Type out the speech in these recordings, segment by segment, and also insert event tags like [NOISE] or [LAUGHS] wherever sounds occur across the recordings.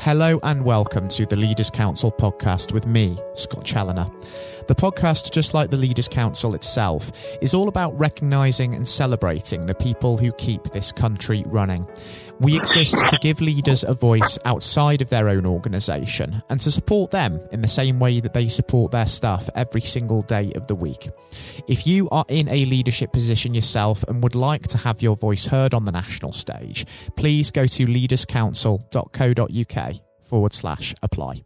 Hello and welcome to the Leaders Council podcast with me, Scott Challoner. The podcast, just like the Leaders Council itself, is all about recognising and celebrating the people who keep this country running. We exist to give leaders a voice outside of their own organisation and to support them in the same way that they support their staff every single day of the week. If you are in a leadership position yourself and would like to have your voice heard on the national stage, please go to leaderscouncil.co.uk forward slash apply.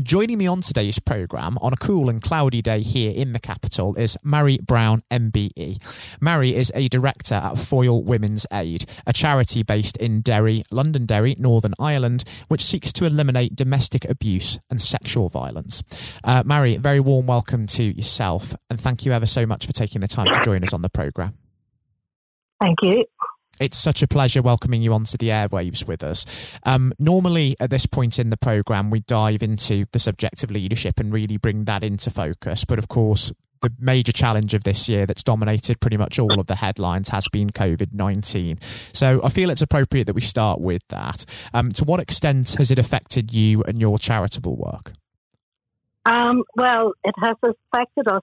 Joining me on today's programme on a cool and cloudy day here in the capital is Marie Brown MBE. Marie is a director at Foyle Women's Aid, a charity based in Derry, Londonderry, Northern Ireland, which seeks to eliminate domestic abuse and sexual violence. Uh, Marie, a very warm welcome to yourself, and thank you ever so much for taking the time to join us on the programme. Thank you. It's such a pleasure welcoming you onto the airwaves with us. Um, normally, at this point in the programme, we dive into the subject of leadership and really bring that into focus. But of course, the major challenge of this year that's dominated pretty much all of the headlines has been COVID 19. So I feel it's appropriate that we start with that. Um, to what extent has it affected you and your charitable work? Um, well, it has affected us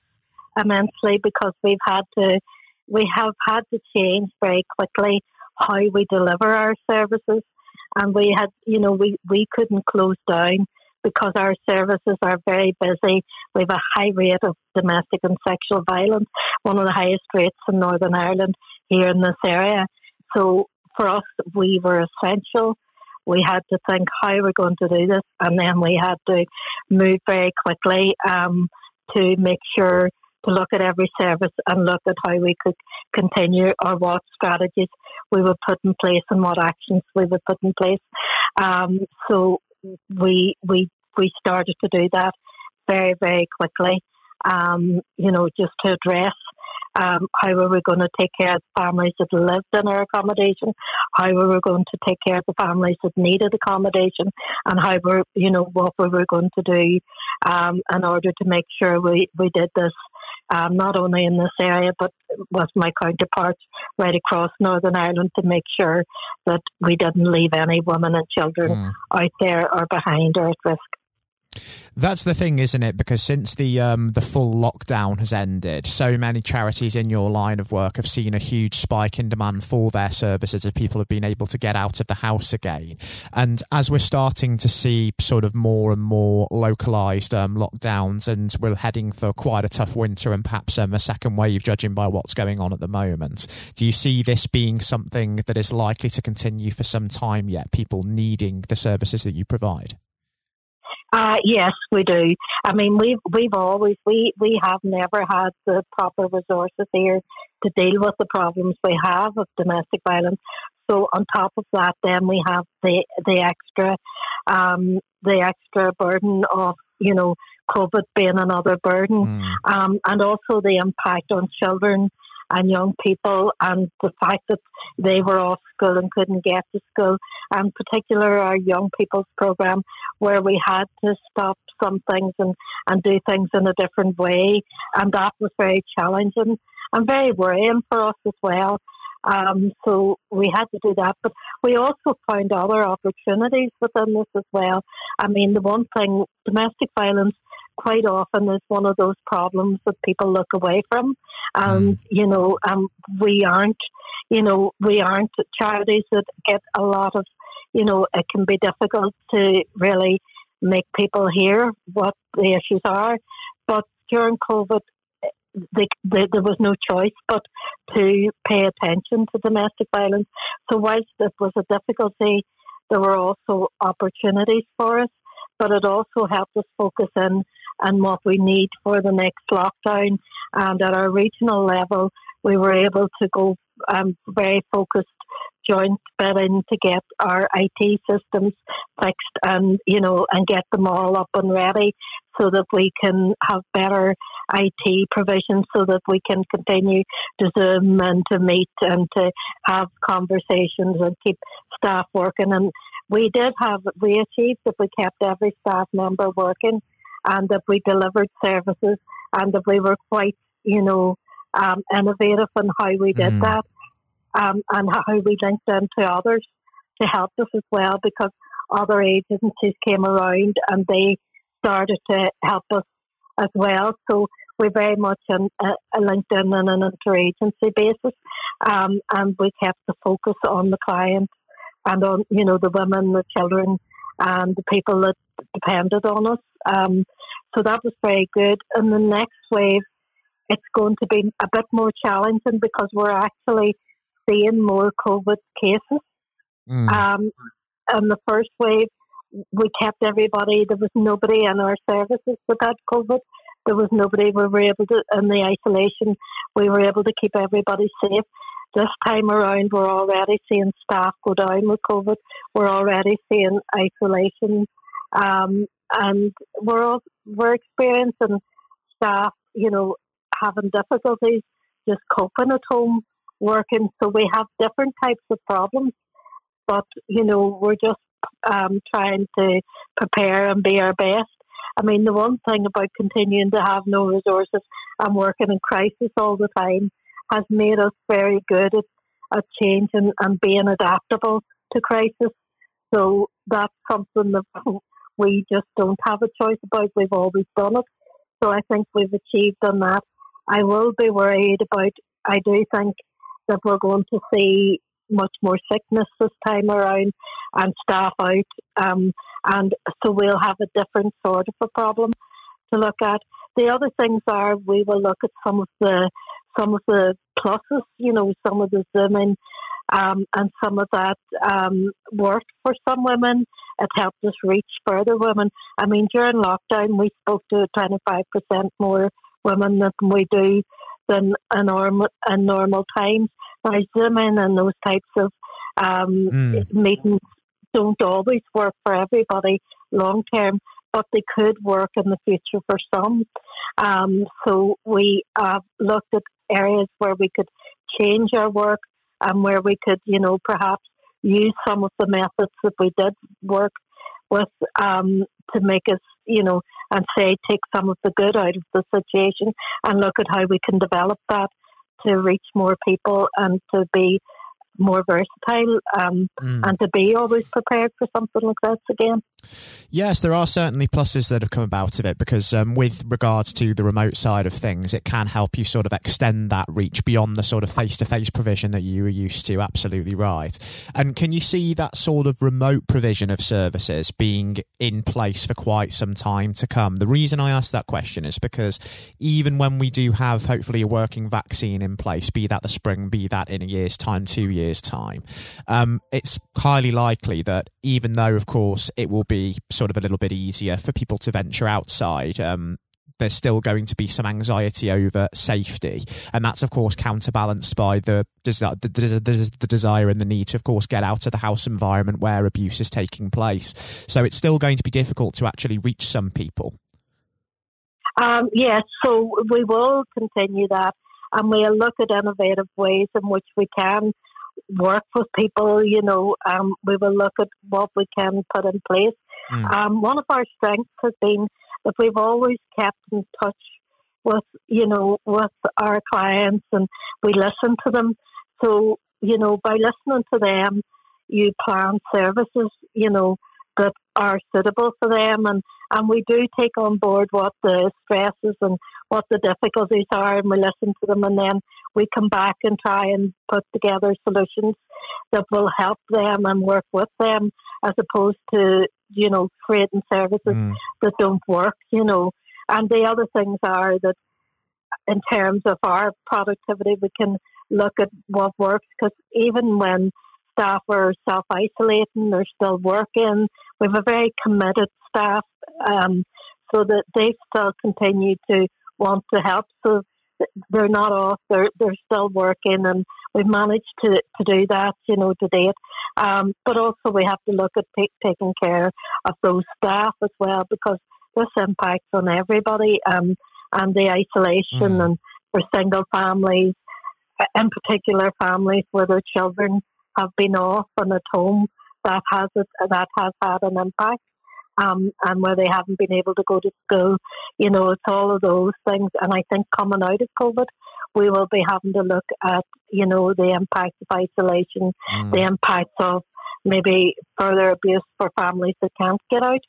immensely because we've had to we have had to change very quickly how we deliver our services. And we had, you know, we, we couldn't close down because our services are very busy. We have a high rate of domestic and sexual violence, one of the highest rates in Northern Ireland here in this area. So for us, we were essential. We had to think how we're going to do this, and then we had to move very quickly um, to make sure to look at every service and look at how we could continue or what strategies we would put in place and what actions we would put in place. Um, so we we we started to do that very very quickly. Um, you know, just to address um, how we were going to take care of families that lived in our accommodation, how we were going to take care of the families that needed accommodation, and how we you know, what we were going to do um, in order to make sure we, we did this um, not only in this area but with my counterparts right across Northern Ireland to make sure that we didn't leave any women and children mm. out there or behind or at risk. That's the thing, isn't it? Because since the um, the full lockdown has ended, so many charities in your line of work have seen a huge spike in demand for their services as people have been able to get out of the house again. And as we're starting to see sort of more and more localized um, lockdowns, and we're heading for quite a tough winter and perhaps um, a second wave, judging by what's going on at the moment, do you see this being something that is likely to continue for some time yet? People needing the services that you provide. Uh, yes, we do. I mean, we've we've always we we have never had the proper resources here to deal with the problems we have of domestic violence. So on top of that, then we have the the extra um, the extra burden of you know COVID being another burden, mm. um, and also the impact on children and young people, and the fact that they were off school and couldn't get to school, and particular our young people's program, where we had to stop some things and, and do things in a different way, and that was very challenging and very worrying for us as well. Um, so we had to do that, but we also found other opportunities within this as well. I mean, the one thing, domestic violence quite often is one of those problems that people look away from. And, mm. you know, um, we aren't, you know, we aren't charities that get a lot of, you know, it can be difficult to really make people hear what the issues are. But during COVID, the, the, there was no choice but to pay attention to domestic violence. So whilst it was a difficulty, there were also opportunities for us, but it also helped us focus in and what we need for the next lockdown. And at our regional level, we were able to go um, very focused joint bidding to get our IT systems fixed and you know and get them all up and ready so that we can have better IT provision so that we can continue to zoom and to meet and to have conversations and keep staff working and we did have we achieved that we kept every staff member working and that we delivered services and that we were quite, you know, um, innovative in how we did mm. that um, and how we linked into others to help us as well because other agencies came around and they started to help us as well. So we're very much on a, a LinkedIn and an interagency basis, um, and we kept the focus on the client and on you know the women, the children, and the people that depended on us. Um, so that was very good. And the next wave, it's going to be a bit more challenging because we're actually seeing more COVID cases. Mm. Um, and the first wave, we kept everybody. There was nobody in our services had COVID. There was nobody. We were able to, in the isolation, we were able to keep everybody safe. This time around, we're already seeing staff go down with COVID. We're already seeing isolation, um, and we're all, we're experiencing staff, you know, having difficulties just coping at home, working. So we have different types of problems, but you know, we're just um, trying to prepare and be our best. I mean, the one thing about continuing to have no resources and working in crisis all the time has made us very good at, at changing and being adaptable to crisis. So that's something that we just don't have a choice about. We've always done it. So I think we've achieved on that. I will be worried about, I do think that we're going to see much more sickness this time around and staff out. Um, and so we'll have a different sort of a problem to look at. The other things are we will look at some of the some of the pluses, you know, some of the zooming um, and some of that um, worked for some women. It helped us reach further women. I mean, during lockdown, we spoke to 25% more women than we do than in normal, in normal times. Now, Zooming and those types of um, mm. meetings don't always work for everybody long term, but they could work in the future for some. Um, so we uh, looked at areas where we could change our work and where we could, you know, perhaps use some of the methods that we did work with um, to make us, you know, and say take some of the good out of the situation and look at how we can develop that to reach more people and to be more versatile um, mm. and to be always prepared for something like this again. Yes, there are certainly pluses that have come about of it because, um, with regards to the remote side of things, it can help you sort of extend that reach beyond the sort of face to face provision that you were used to. Absolutely right. And can you see that sort of remote provision of services being in place for quite some time to come? The reason I ask that question is because even when we do have hopefully a working vaccine in place, be that the spring, be that in a year's time, two years' time, um, it's highly likely that even though, of course, it will be sort of a little bit easier for people to venture outside. Um, there's still going to be some anxiety over safety, and that's of course counterbalanced by the, the, the, the desire and the need to, of course, get out of the house environment where abuse is taking place. So it's still going to be difficult to actually reach some people. Um, yes, so we will continue that, and we'll look at innovative ways in which we can work with people. You know, um, we will look at what we can put in place Mm. Um, one of our strengths has been that we've always kept in touch with, you know, with our clients and we listen to them. So, you know, by listening to them, you plan services, you know, that are suitable for them and, and we do take on board what the stresses and what the difficulties are and we listen to them and then we come back and try and put together solutions that will help them and work with them as opposed to you know, creating services mm. that don't work, you know. And the other things are that in terms of our productivity, we can look at what works because even when staff are self isolating, they're still working. We have a very committed staff um, so that they still continue to want to help. So they're not off, they're, they're still working, and we've managed to, to do that, you know, to date. Um, but also, we have to look at t- taking care of those staff as well because this impacts on everybody um, and the isolation mm. and for single families, in particular families where their children have been off and at home. That has it, that has had an impact um, and where they haven't been able to go to school. You know, it's all of those things. And I think coming out of COVID, we will be having to look at, you know, the impact of isolation, mm. the impact of maybe further abuse for families that can't get out.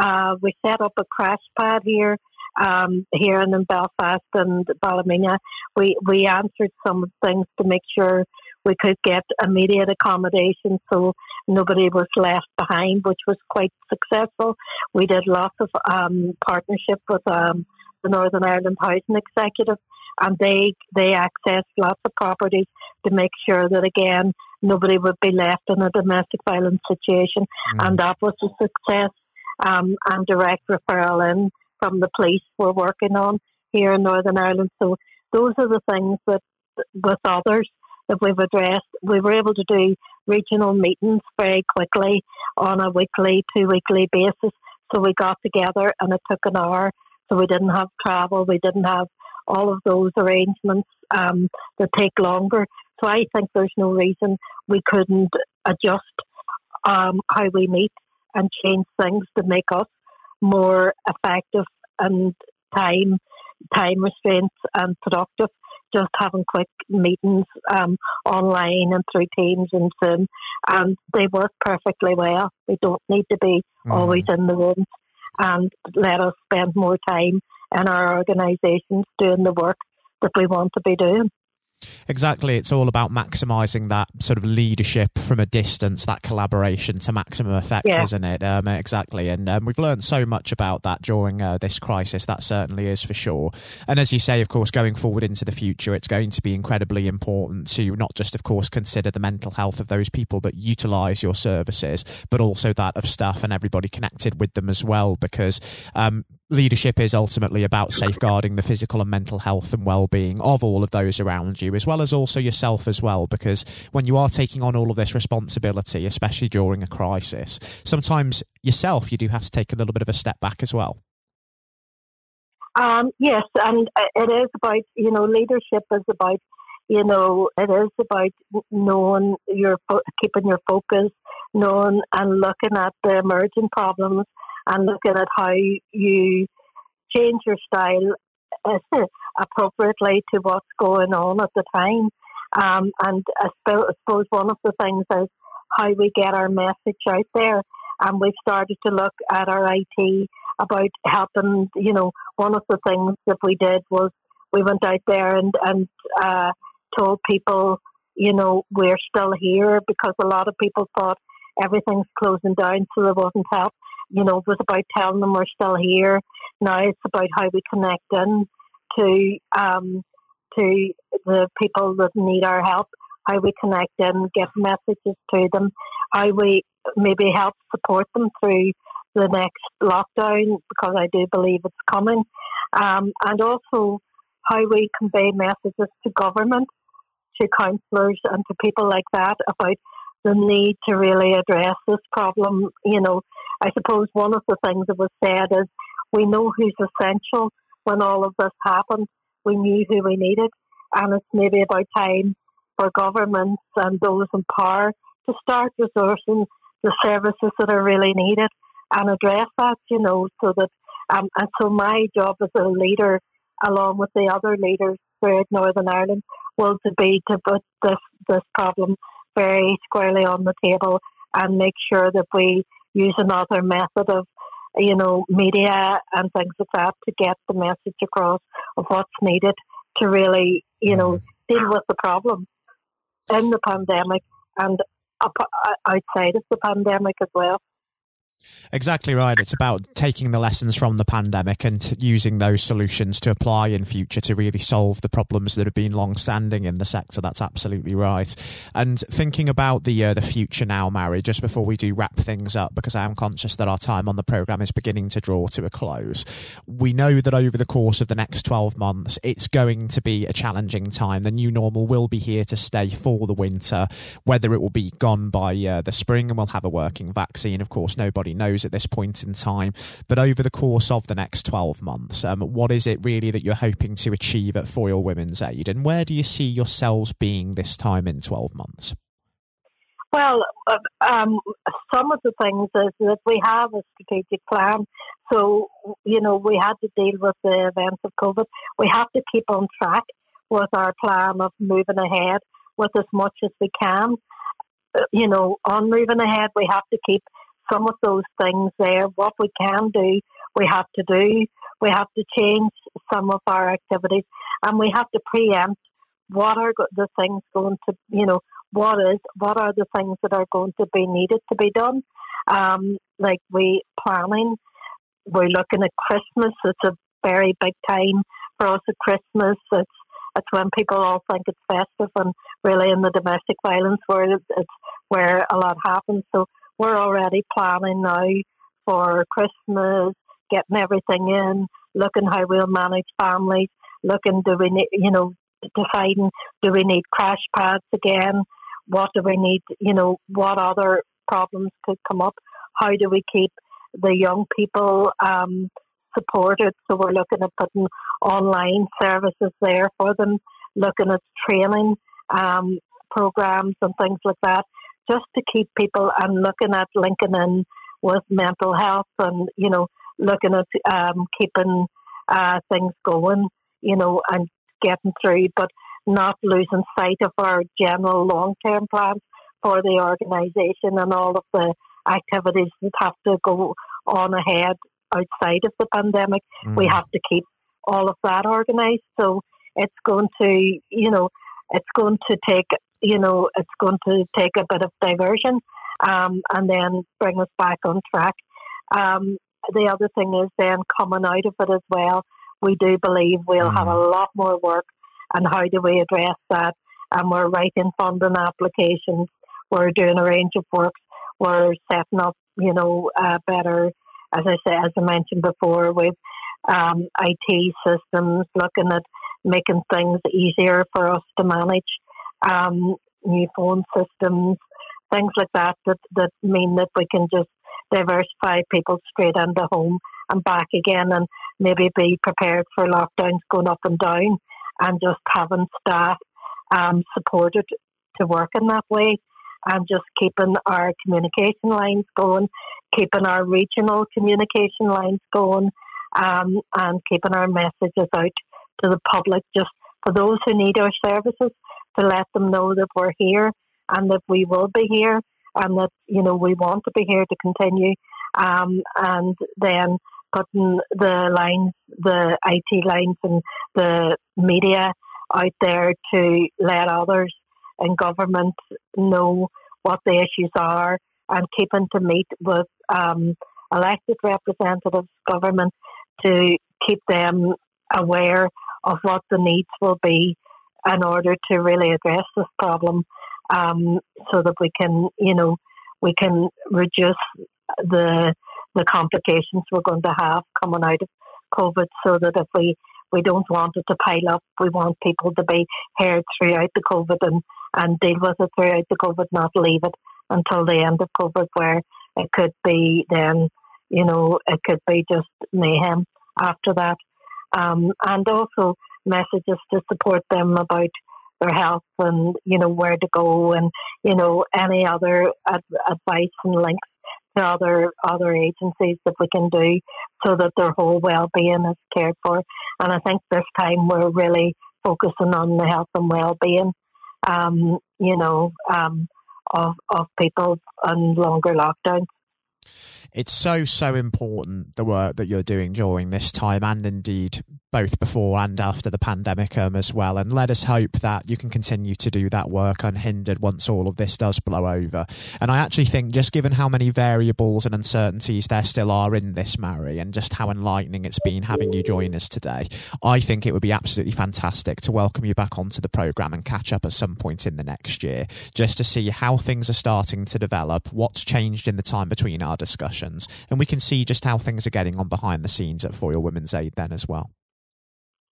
Uh, we set up a crash pad here, um, here in Belfast and Ballymena. We we answered some things to make sure we could get immediate accommodation so nobody was left behind, which was quite successful. We did lots of um, partnership with um, the Northern Ireland Housing Executive, and they they accessed lots of properties to make sure that again nobody would be left in a domestic violence situation, mm. and that was a success. Um, and direct referral in from the police we're working on here in Northern Ireland. So those are the things that with others that we've addressed. We were able to do regional meetings very quickly on a weekly, two weekly basis. So we got together and it took an hour. So we didn't have travel, we didn't have all of those arrangements um, that take longer. So I think there's no reason we couldn't adjust um, how we meet and change things to make us more effective and time time restraints and productive just having quick meetings um, online and through Teams and Zoom, and they work perfectly well. We don't need to be mm. always in the room, and let us spend more time in our organisations doing the work that we want to be doing. Exactly. It's all about maximising that sort of leadership from a distance, that collaboration to maximum effect, yeah. isn't it? Um, exactly. And um, we've learned so much about that during uh, this crisis. That certainly is for sure. And as you say, of course, going forward into the future, it's going to be incredibly important to not just, of course, consider the mental health of those people that utilise your services, but also that of staff and everybody connected with them as well. Because um, leadership is ultimately about safeguarding the physical and mental health and well-being of all of those around you as well as also yourself as well because when you are taking on all of this responsibility especially during a crisis sometimes yourself you do have to take a little bit of a step back as well. Um, yes and it is about you know leadership is about you know it is about knowing your keeping your focus knowing and looking at the emerging problems and looking at how you change your style [LAUGHS] appropriately to what's going on at the time. Um, and I suppose one of the things is how we get our message out there. And we've started to look at our IT about helping. You know, one of the things that we did was we went out there and and uh, told people, you know, we're still here because a lot of people thought everything's closing down, so there wasn't help you know, it was about telling them we're still here. Now it's about how we connect in to um, to the people that need our help, how we connect in, get messages to them, how we maybe help support them through the next lockdown because I do believe it's coming, um, and also how we convey messages to government, to councillors, and to people like that about the need to really address this problem. You know, I suppose one of the things that was said is we know who's essential when all of this happened. We knew who we needed, and it's maybe about time for governments and those in power to start resourcing the services that are really needed and address that, you know, so that, um, and so my job as a leader, along with the other leaders throughout Northern Ireland, will to be to put this, this problem very squarely on the table and make sure that we use another method of you know media and things like that to get the message across of what's needed to really you know mm-hmm. deal with the problem in the pandemic and outside of the pandemic as well. Exactly right. It's about taking the lessons from the pandemic and using those solutions to apply in future to really solve the problems that have been long standing in the sector. That's absolutely right. And thinking about the uh, the future now, Marie, just before we do wrap things up, because I am conscious that our time on the program is beginning to draw to a close. We know that over the course of the next 12 months, it's going to be a challenging time. The new normal will be here to stay for the winter, whether it will be gone by uh, the spring and we'll have a working vaccine. Of course, nobody knows at this point in time. But over the course of the next 12 months, um, what is it really that you're hoping to achieve at Foyle Women's Aid? And where do you see yourselves being this time in 12 months? Well, uh, um, some of the things is that we have a strategic plan. So, you know, we had to deal with the events of COVID. We have to keep on track with our plan of moving ahead with as much as we can you know, on moving ahead, we have to keep some of those things there. What we can do, we have to do. We have to change some of our activities, and we have to preempt what are the things going to, you know, what is what are the things that are going to be needed to be done. Um, like we planning, we're looking at Christmas. It's a very big time for us at Christmas. It's it's when people all think it's festive, and really in the domestic violence world, it's where a lot happens. So we're already planning now for Christmas, getting everything in, looking how we'll manage families, looking do we need, you know, deciding do we need crash pads again? What do we need? You know, what other problems could come up? How do we keep the young people um, supported? So we're looking at putting online services there for them, looking at training um, programs and things like that, just to keep people and looking at linking in with mental health and you know looking at um, keeping uh, things going, you know, and getting through, but not losing sight of our general long term plans for the organisation and all of the activities that have to go on ahead outside of the pandemic. Mm. We have to keep all of that organised. So it's going to, you know, it's going to take, you know, it's going to take a bit of diversion um, and then bring us back on track. Um, the other thing is then coming out of it as well we do believe we'll mm. have a mm. lot more work and how do we address that? And we're writing funding applications. We're doing a range of works. We're setting up, you know, uh, better, as I said, as I mentioned before, with um, IT systems, looking at making things easier for us to manage, um, new phone systems, things like that, that that mean that we can just diversify people straight into home and back again and maybe be prepared for lockdowns going up and down and just having staff um, supported to work in that way and just keeping our communication lines going, keeping our regional communication lines going, um, and keeping our messages out to the public just for those who need our services to let them know that we're here and that we will be here and that, you know, we want to be here to continue. Um, and then putting the lines, the IT lines and the media out there to let others in government know what the issues are and keeping to meet with um, elected representatives, government, to keep them aware of what the needs will be in order to really address this problem um, so that we can, you know, we can reduce the the complications we're going to have coming out of COVID so that if we, we don't want it to pile up, we want people to be heard throughout the COVID and, and deal with it throughout the COVID, not leave it until the end of COVID where it could be then, you know, it could be just mayhem after that. Um, and also messages to support them about their health and, you know, where to go and, you know, any other ad- advice and links to other other agencies that we can do so that their whole well being is cared for. And I think this time we're really focusing on the health and well being, um, you know, um, of of people on longer lockdowns. It's so, so important the work that you're doing during this time and indeed both before and after the pandemic um, as well. And let us hope that you can continue to do that work unhindered once all of this does blow over. And I actually think, just given how many variables and uncertainties there still are in this, Marie, and just how enlightening it's been having you join us today, I think it would be absolutely fantastic to welcome you back onto the programme and catch up at some point in the next year, just to see how things are starting to develop, what's changed in the time between our discussions, and we can see just how things are getting on behind the scenes at Foyle Women's Aid then as well.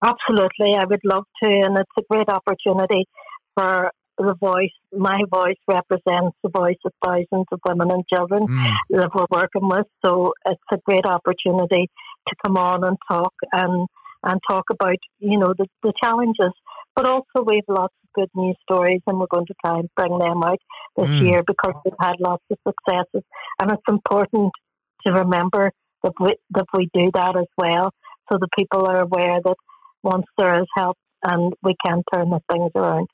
Absolutely, I would love to, and it's a great opportunity for the voice. My voice represents the voice of thousands of women and children mm. that we're working with. So it's a great opportunity to come on and talk and and talk about you know the, the challenges, but also we have lots of good news stories, and we're going to try and bring them out this mm. year because we've had lots of successes, and it's important to remember that we that we do that as well, so the people are aware that once there is help and we can turn the things around.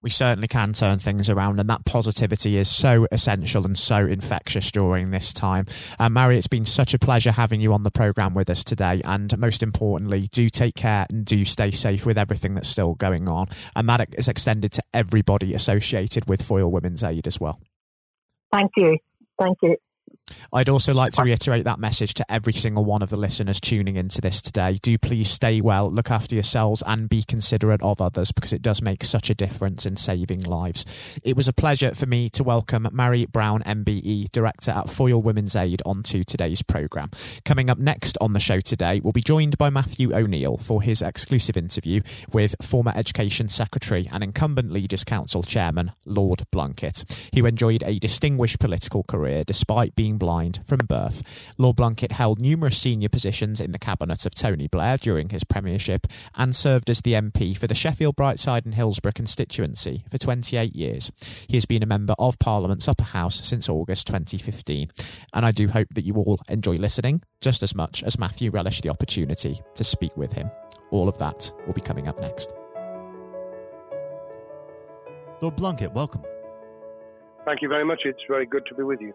We certainly can turn things around, and that positivity is so essential and so infectious during this time. Uh, Marie, it's been such a pleasure having you on the programme with us today, and most importantly, do take care and do stay safe with everything that's still going on, and that is extended to everybody associated with Foyle Women's Aid as well. Thank you. Thank you. I'd also like to reiterate that message to every single one of the listeners tuning into this today. Do please stay well, look after yourselves, and be considerate of others because it does make such a difference in saving lives. It was a pleasure for me to welcome Marie Brown, MBE, Director at Foyle Women's Aid, onto today's programme. Coming up next on the show today, we'll be joined by Matthew O'Neill for his exclusive interview with former Education Secretary and incumbent Leaders Council Chairman, Lord Blunkett, who enjoyed a distinguished political career despite being blind from birth. Lord Blunkett held numerous senior positions in the cabinet of Tony Blair during his premiership and served as the MP for the Sheffield Brightside and Hillsborough constituency for 28 years. He has been a member of Parliament's upper house since August 2015, and I do hope that you all enjoy listening just as much as Matthew relished the opportunity to speak with him. All of that will be coming up next. Lord Blunkett, welcome. Thank you very much. It's very good to be with you.